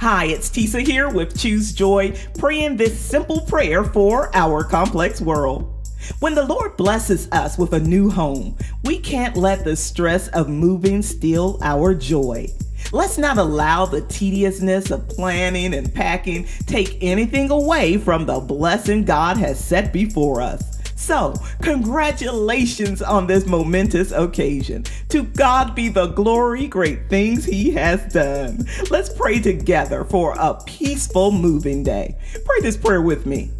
Hi, it's Tisa here with Choose Joy, praying this simple prayer for our complex world. When the Lord blesses us with a new home, we can't let the stress of moving steal our joy. Let's not allow the tediousness of planning and packing take anything away from the blessing God has set before us. So, congratulations on this momentous occasion. To God be the glory, great things He has done. Let's pray together for a peaceful moving day. Pray this prayer with me.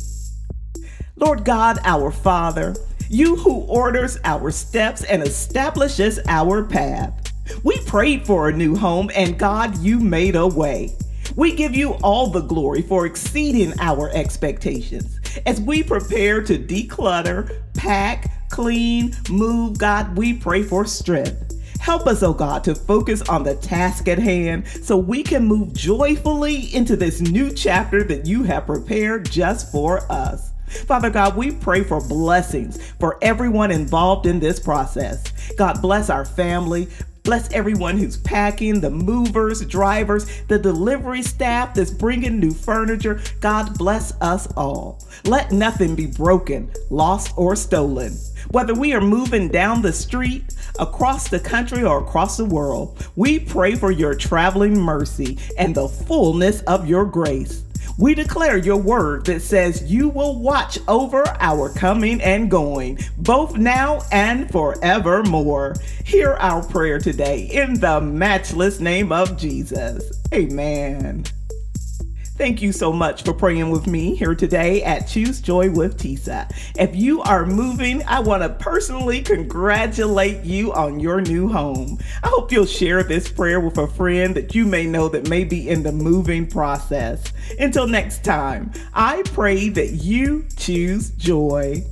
Lord God, our Father, you who orders our steps and establishes our path. We prayed for a new home, and God, you made a way. We give you all the glory for exceeding our expectations. As we prepare to declutter, pack, clean, move, God, we pray for strength. Help us, oh God, to focus on the task at hand so we can move joyfully into this new chapter that you have prepared just for us. Father God, we pray for blessings for everyone involved in this process. God bless our family, Bless everyone who's packing, the movers, drivers, the delivery staff that's bringing new furniture. God bless us all. Let nothing be broken, lost, or stolen. Whether we are moving down the street, across the country, or across the world, we pray for your traveling mercy and the fullness of your grace. We declare your word that says you will watch over our coming and going, both now and forevermore. Hear our prayer today in the matchless name of Jesus. Amen. Thank you so much for praying with me here today at Choose Joy with Tisa. If you are moving, I want to personally congratulate you on your new home. I hope you'll share this prayer with a friend that you may know that may be in the moving process. Until next time, I pray that you choose joy.